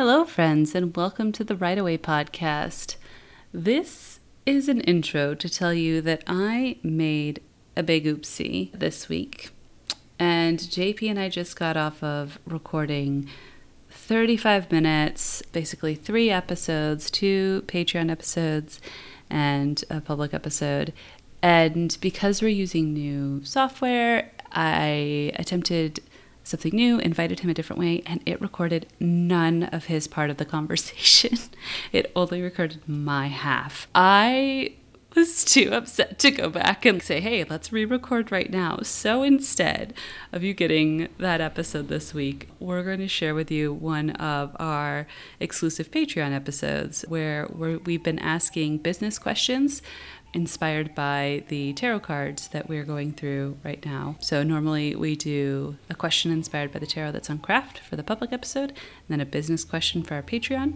Hello, friends, and welcome to the Right Away podcast. This is an intro to tell you that I made a big oopsie this week. And JP and I just got off of recording 35 minutes, basically three episodes, two Patreon episodes, and a public episode. And because we're using new software, I attempted something new, invited him a different way, and it recorded none of his part of the conversation. It only recorded my half. I was too upset to go back and say, hey, let's re record right now. So instead of you getting that episode this week, we're going to share with you one of our exclusive Patreon episodes where we have been asking business questions inspired by the tarot cards that we're going through right now. So, normally we do a question inspired by the tarot that's on craft for the public episode, and then a business question for our Patreon.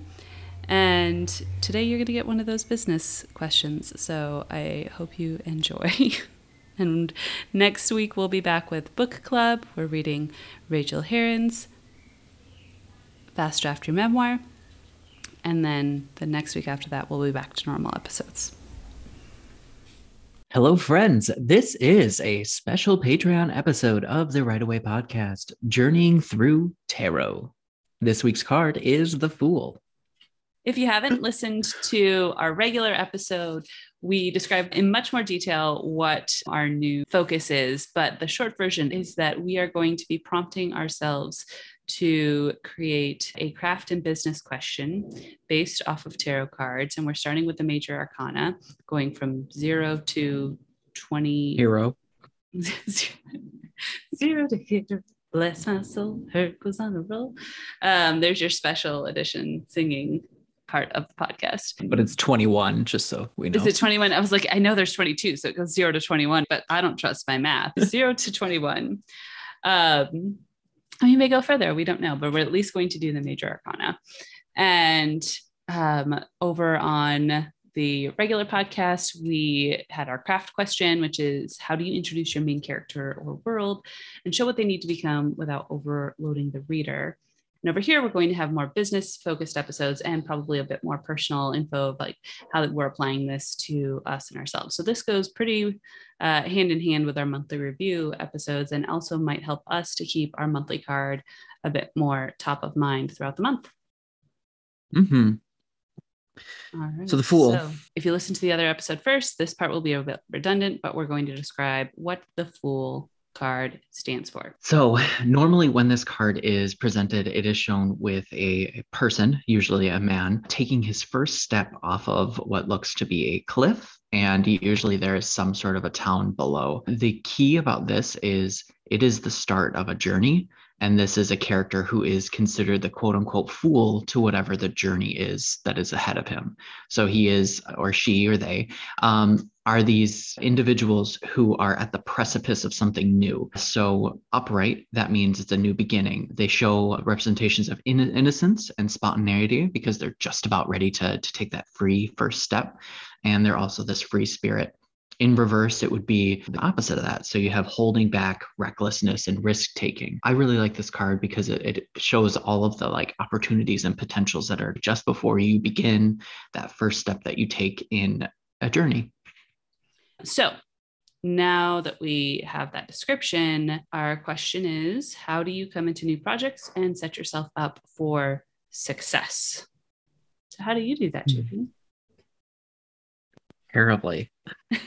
And today you're going to get one of those business questions. So, I hope you enjoy. and next week we'll be back with Book Club. We're reading Rachael Herron's Fast Draft Your Memoir. And then the next week after that, we'll be back to normal episodes. Hello, friends. This is a special Patreon episode of the Right Away podcast, Journeying Through Tarot. This week's card is the Fool. If you haven't listened to our regular episode, we describe in much more detail what our new focus is. But the short version is that we are going to be prompting ourselves to create a craft and business question based off of tarot cards. And we're starting with the major arcana, going from zero to 20. Hero. zero to hero. Bless my soul, Herc goes on a roll. Um, there's your special edition singing part of the podcast. But it's 21, just so we know. Is it 21? I was like, I know there's 22, so it goes zero to 21, but I don't trust my math. zero to 21. Um, we may go further. We don't know, but we're at least going to do the major arcana. And um, over on the regular podcast, we had our craft question, which is how do you introduce your main character or world and show what they need to become without overloading the reader? And over here, we're going to have more business focused episodes and probably a bit more personal info of like how we're applying this to us and ourselves. So this goes pretty uh, hand in hand with our monthly review episodes and also might help us to keep our monthly card a bit more top of mind throughout the month. Mm-hmm. All right. So the fool. So if you listen to the other episode first, this part will be a bit redundant, but we're going to describe what the fool card stands for? So, normally when this card is presented, it is shown with a, person, usually a man, taking his first step off of what looks to be a cliff. And usually there is some sort of a town below. The key about this is it is the start of a journey. And this is a character who is considered the quote unquote fool to whatever the journey is that is ahead of him. So he is, or she, or they, um, are these individuals who are at the precipice of something new. So, upright, that means it's a new beginning. They show representations of in- innocence and spontaneity because they're just about ready to, to take that free first step. And they're also this free spirit. In reverse, it would be the opposite of that. So you have holding back, recklessness, and risk taking. I really like this card because it, it shows all of the like opportunities and potentials that are just before you begin that first step that you take in a journey. So now that we have that description, our question is how do you come into new projects and set yourself up for success? So, how do you do that, JP? Hmm terribly.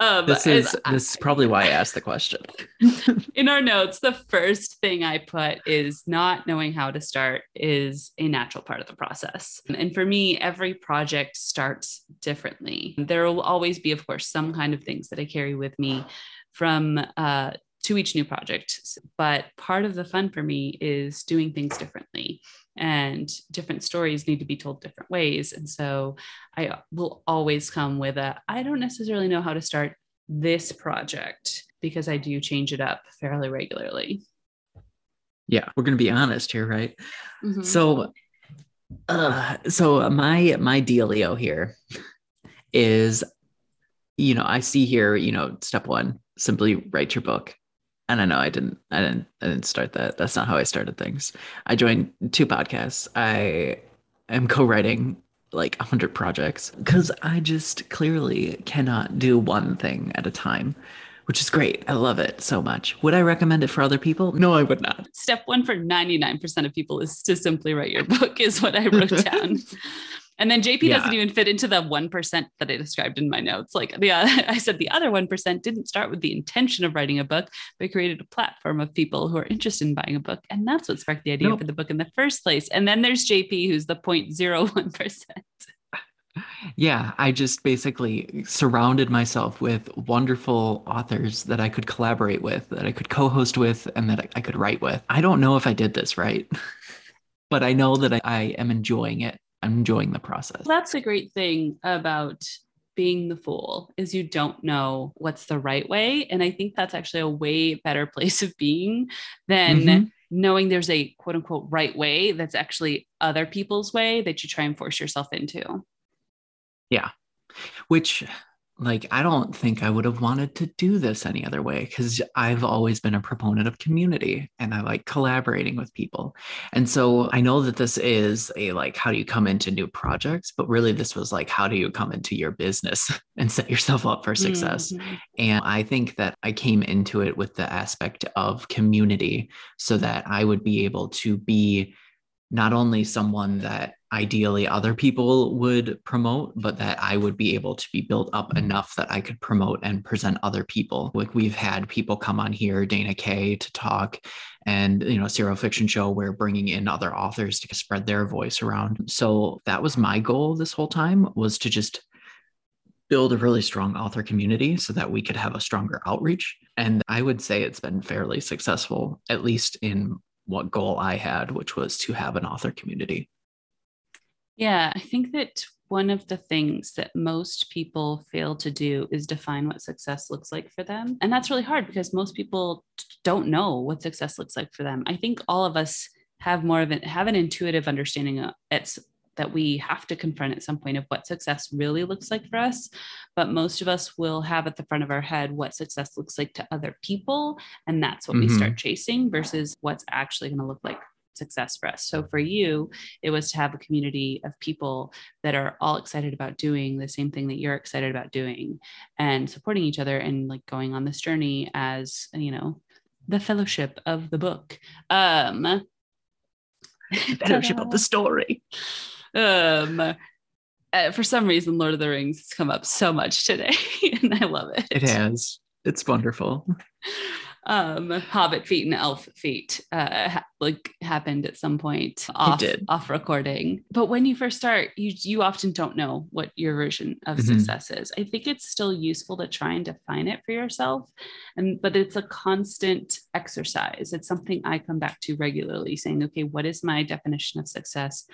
um, this is I, this is probably why I asked the question. in our notes, the first thing I put is not knowing how to start is a natural part of the process. And for me, every project starts differently. There will always be, of course, some kind of things that I carry with me from uh, to each new project. But part of the fun for me is doing things differently and different stories need to be told different ways. And so I will always come with a I don't necessarily know how to start this project because I do change it up fairly regularly. Yeah, we're going to be honest here, right? Mm-hmm. So uh so my my dealio here is you know, I see here, you know, step 1, simply write your book. And I know I didn't, I didn't, I didn't start that. That's not how I started things. I joined two podcasts. I am co-writing like 100 projects because I just clearly cannot do one thing at a time, which is great. I love it so much. Would I recommend it for other people? No, I would not. Step one for 99% of people is to simply write your book, is what I wrote down. And then JP yeah. doesn't even fit into the 1% that I described in my notes. Like the, uh, I said, the other 1% didn't start with the intention of writing a book, but created a platform of people who are interested in buying a book. And that's what sparked the idea nope. for the book in the first place. And then there's JP, who's the 0.01%. Yeah, I just basically surrounded myself with wonderful authors that I could collaborate with, that I could co host with, and that I could write with. I don't know if I did this right, but I know that I, I am enjoying it. I'm enjoying the process. That's a great thing about being the fool is you don't know what's the right way and i think that's actually a way better place of being than mm-hmm. knowing there's a quote unquote right way that's actually other people's way that you try and force yourself into yeah which like I don't think I would have wanted to do this any other way because I've always been a proponent of community and I like collaborating with people. And so I know that this is a like how do you come into new projects, but really this was like how do you come into your business and set yourself up for success. Mm-hmm. And I think that I came into it with the aspect of community so that I would be able to be not only someone that ideally other people would promote, but that I would be able to be built up mm-hmm. enough that I could promote and present other people. Like we've had people come on here, Dana Kay, to talk, and you know, Serial Fiction Show, we're bringing in other authors to spread their voice around. So that was my goal this whole time was to just build a really strong author community so that we could have a stronger outreach. And I would say it's been fairly successful, at least in what goal I had, which was to have an author community. Yeah, I think that one of the things that most people fail to do is define what success looks like for them. And that's really hard because most people don't know what success looks like for them. I think all of us have more of an have an intuitive understanding uh, of it's that we have to confront at some point of what success really looks like for us. But most of us will have at the front of our head what success looks like to other people. And that's what mm-hmm. we start chasing versus what's actually going to look like success for us. So for you, it was to have a community of people that are all excited about doing the same thing that you're excited about doing and supporting each other and like going on this journey as, you know, the fellowship of the book. Um fellowship of the story. Um uh, for some reason Lord of the Rings has come up so much today and I love it. It has. It's wonderful um hobbit feet and elf feet uh ha- like happened at some point off off recording but when you first start you you often don't know what your version of mm-hmm. success is i think it's still useful to try and define it for yourself and but it's a constant exercise it's something i come back to regularly saying okay what is my definition of success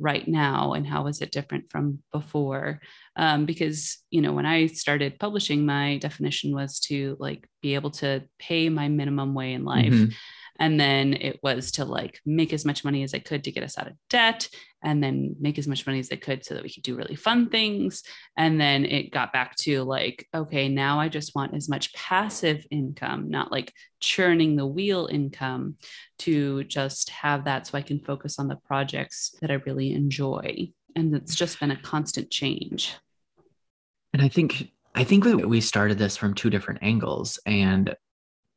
right now and how is it different from before um, because you know when i started publishing my definition was to like be able to pay my minimum way in life mm-hmm. And then it was to like make as much money as I could to get us out of debt and then make as much money as I could so that we could do really fun things. And then it got back to like, okay, now I just want as much passive income, not like churning the wheel income to just have that so I can focus on the projects that I really enjoy. And it's just been a constant change. And I think I think we started this from two different angles. And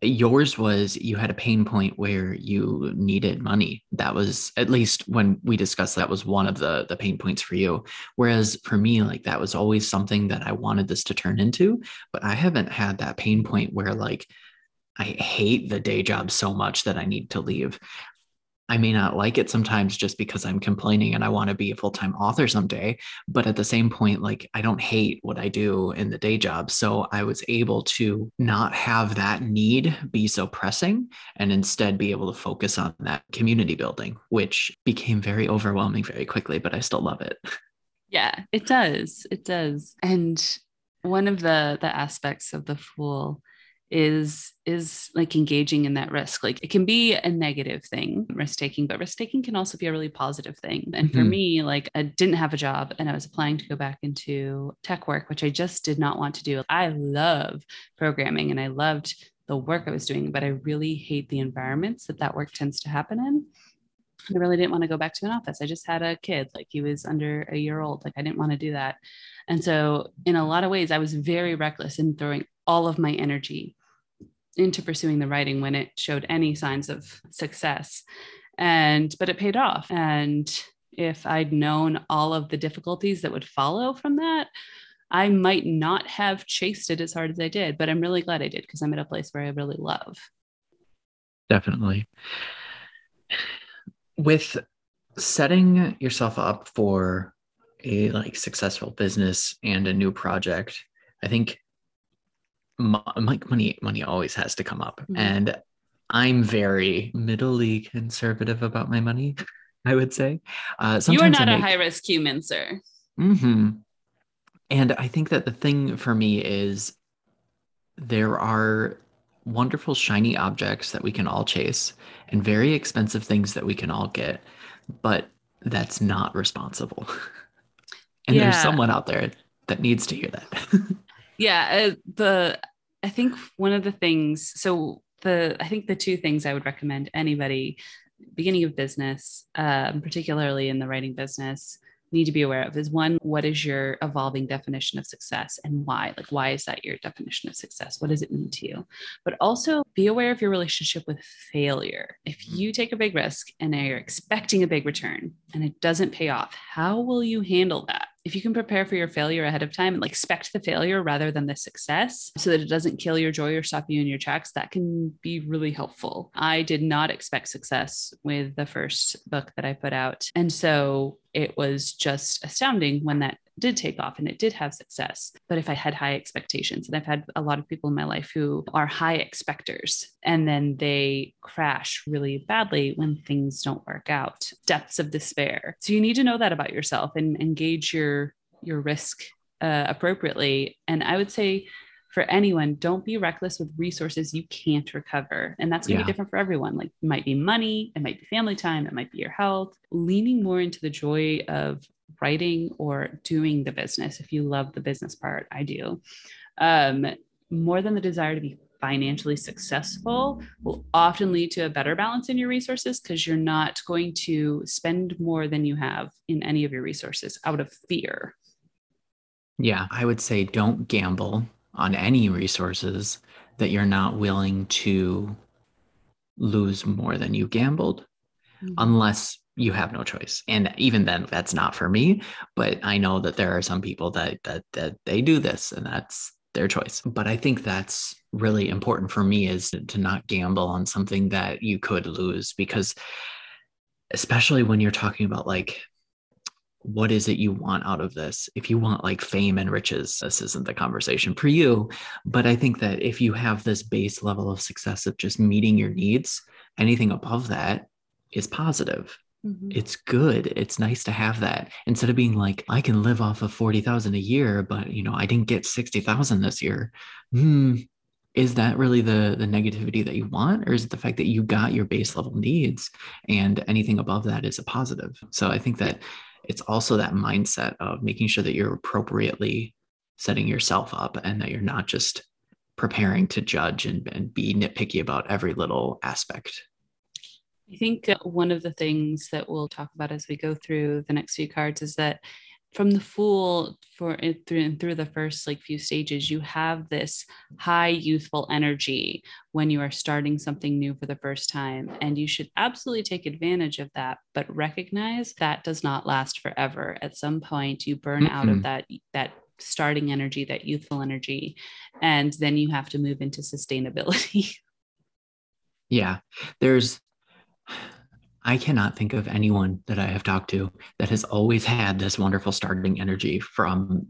yours was you had a pain point where you needed money that was at least when we discussed that was one of the the pain points for you whereas for me like that was always something that i wanted this to turn into but i haven't had that pain point where like I hate the day job so much that I need to leave. I may not like it sometimes just because I'm complaining and I want to be a full time author someday. But at the same point, like I don't hate what I do in the day job. So I was able to not have that need be so pressing and instead be able to focus on that community building, which became very overwhelming very quickly, but I still love it. Yeah, it does. It does. And one of the the aspects of the fool is is like engaging in that risk like it can be a negative thing risk taking but risk taking can also be a really positive thing and for mm-hmm. me like i didn't have a job and i was applying to go back into tech work which i just did not want to do i love programming and i loved the work I was doing, but I really hate the environments that that work tends to happen in. I really didn't want to go back to an office. I just had a kid, like he was under a year old. Like I didn't want to do that. And so, in a lot of ways, I was very reckless in throwing all of my energy into pursuing the writing when it showed any signs of success. And, but it paid off. And if I'd known all of the difficulties that would follow from that, I might not have chased it as hard as I did, but I'm really glad I did because I'm at a place where I really love. Definitely. With setting yourself up for a like successful business and a new project, I think like money money always has to come up mm-hmm. and i'm very middly conservative about my money i would say uh you are not make... a high risk human sir mm-hmm. and i think that the thing for me is there are wonderful shiny objects that we can all chase and very expensive things that we can all get but that's not responsible and yeah. there's someone out there that needs to hear that yeah uh, the i think one of the things so the i think the two things i would recommend anybody beginning of business um, particularly in the writing business need to be aware of is one what is your evolving definition of success and why? Like why is that your definition of success? What does it mean to you? But also be aware of your relationship with failure. If mm-hmm. you take a big risk and you're expecting a big return and it doesn't pay off how will you handle that if you can prepare for your failure ahead of time and like expect the failure rather than the success so that it doesn't kill your joy or stop you in your tracks, that can be really helpful. I did not expect success with the first book that I put out. And so it was just astounding when that did take off and it did have success. But if I had high expectations, and I've had a lot of people in my life who are high expectors and then they crash really badly when things don't work out, depths of despair. So you need to know that about yourself and engage your your risk uh, appropriately. And I would say for anyone, don't be reckless with resources you can't recover. And that's going to yeah. be different for everyone. Like it might be money, it might be family time, it might be your health. Leaning more into the joy of writing or doing the business, if you love the business part, I do, um, more than the desire to be financially successful will often lead to a better balance in your resources because you're not going to spend more than you have in any of your resources out of fear. Yeah, I would say don't gamble on any resources that you're not willing to lose more than you gambled, mm-hmm. unless you have no choice. And even then that's not for me but i know that there are some people that that that they do this and that's their choice. But i think that's really important for me is to not gamble on something that you could lose because especially when you're talking about like what is it you want out of this? If you want like fame and riches this isn't the conversation for you. But i think that if you have this base level of success of just meeting your needs anything above that is positive Mm-hmm. It's good. It's nice to have that instead of being like, I can live off of 40,000 a year, but you know, I didn't get 60,000 this year. Hmm. Is that really the, the negativity that you want? Or is it the fact that you got your base level needs and anything above that is a positive? So I think that it's also that mindset of making sure that you're appropriately setting yourself up and that you're not just preparing to judge and, and be nitpicky about every little aspect I think uh, one of the things that we'll talk about as we go through the next few cards is that from the fool for it through and through the first like few stages you have this high youthful energy when you are starting something new for the first time and you should absolutely take advantage of that but recognize that does not last forever at some point you burn mm-hmm. out of that that starting energy that youthful energy and then you have to move into sustainability yeah there's I cannot think of anyone that I have talked to that has always had this wonderful starting energy from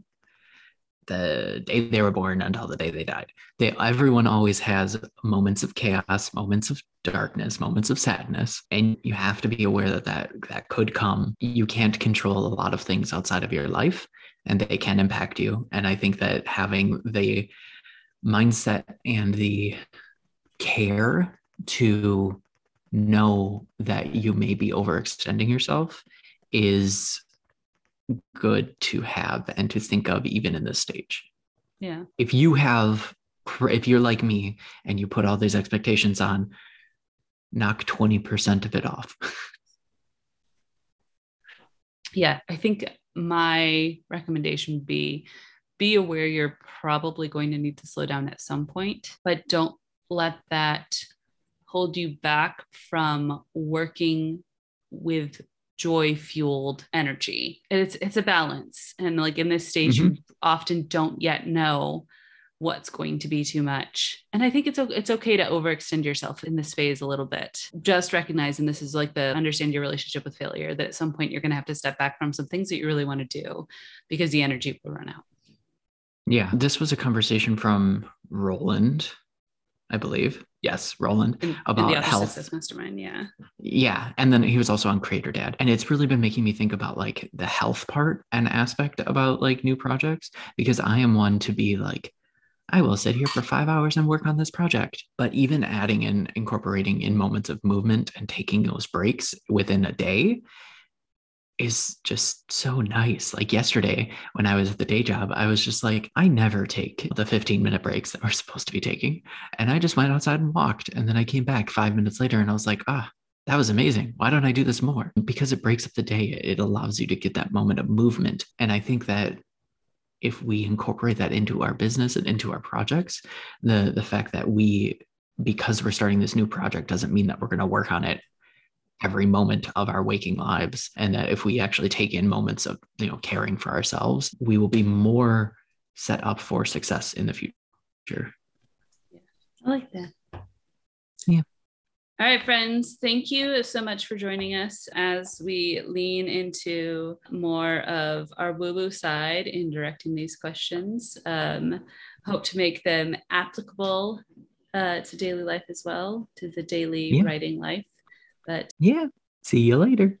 the day they were born until the day they died. They everyone always has moments of chaos, moments of darkness, moments of sadness, and you have to be aware that that that could come. You can't control a lot of things outside of your life, and they can impact you. And I think that having the mindset and the care to know that you may be overextending yourself is good to have and to think of even in this stage. Yeah. If you have if you're like me and you put all these expectations on, knock 20% of it off. yeah, I think my recommendation would be be aware you're probably going to need to slow down at some point, but don't let that hold you back from working with joy fueled energy. It's it's a balance. And like in this stage, mm-hmm. you often don't yet know what's going to be too much. And I think it's it's okay to overextend yourself in this phase a little bit. Just recognizing this is like the understand your relationship with failure that at some point you're going to have to step back from some things that you really want to do because the energy will run out. Yeah, this was a conversation from Roland, I believe. Yes, Roland about in health. Mastermind, yeah. Yeah, and then he was also on Creator Dad, and it's really been making me think about like the health part and aspect about like new projects because I am one to be like I will sit here for five hours and work on this project. But even adding and incorporating in moments of movement and taking those breaks within a day is just so nice. Like yesterday, when I was at the day job, I was just like, I never take the 15 minute breaks that we're supposed to be taking. And I just went outside and walked. And then I came back five minutes later and I was like, ah, that was amazing. Why don't I do this more? Because it breaks up the day, it allows you to get that moment of movement. And I think that if we incorporate that into our business and into our projects, the the fact that we because we're starting this new project doesn't mean that we're going to work on it every moment of our waking lives and that if we actually take in moments of you know caring for ourselves we will be more set up for success in the future yeah i like that yeah all right, friends, thank you so much for joining us as we lean into more of our woo woo side in directing these questions. Um, hope to make them applicable uh, to daily life as well, to the daily yeah. writing life. But yeah, see you later.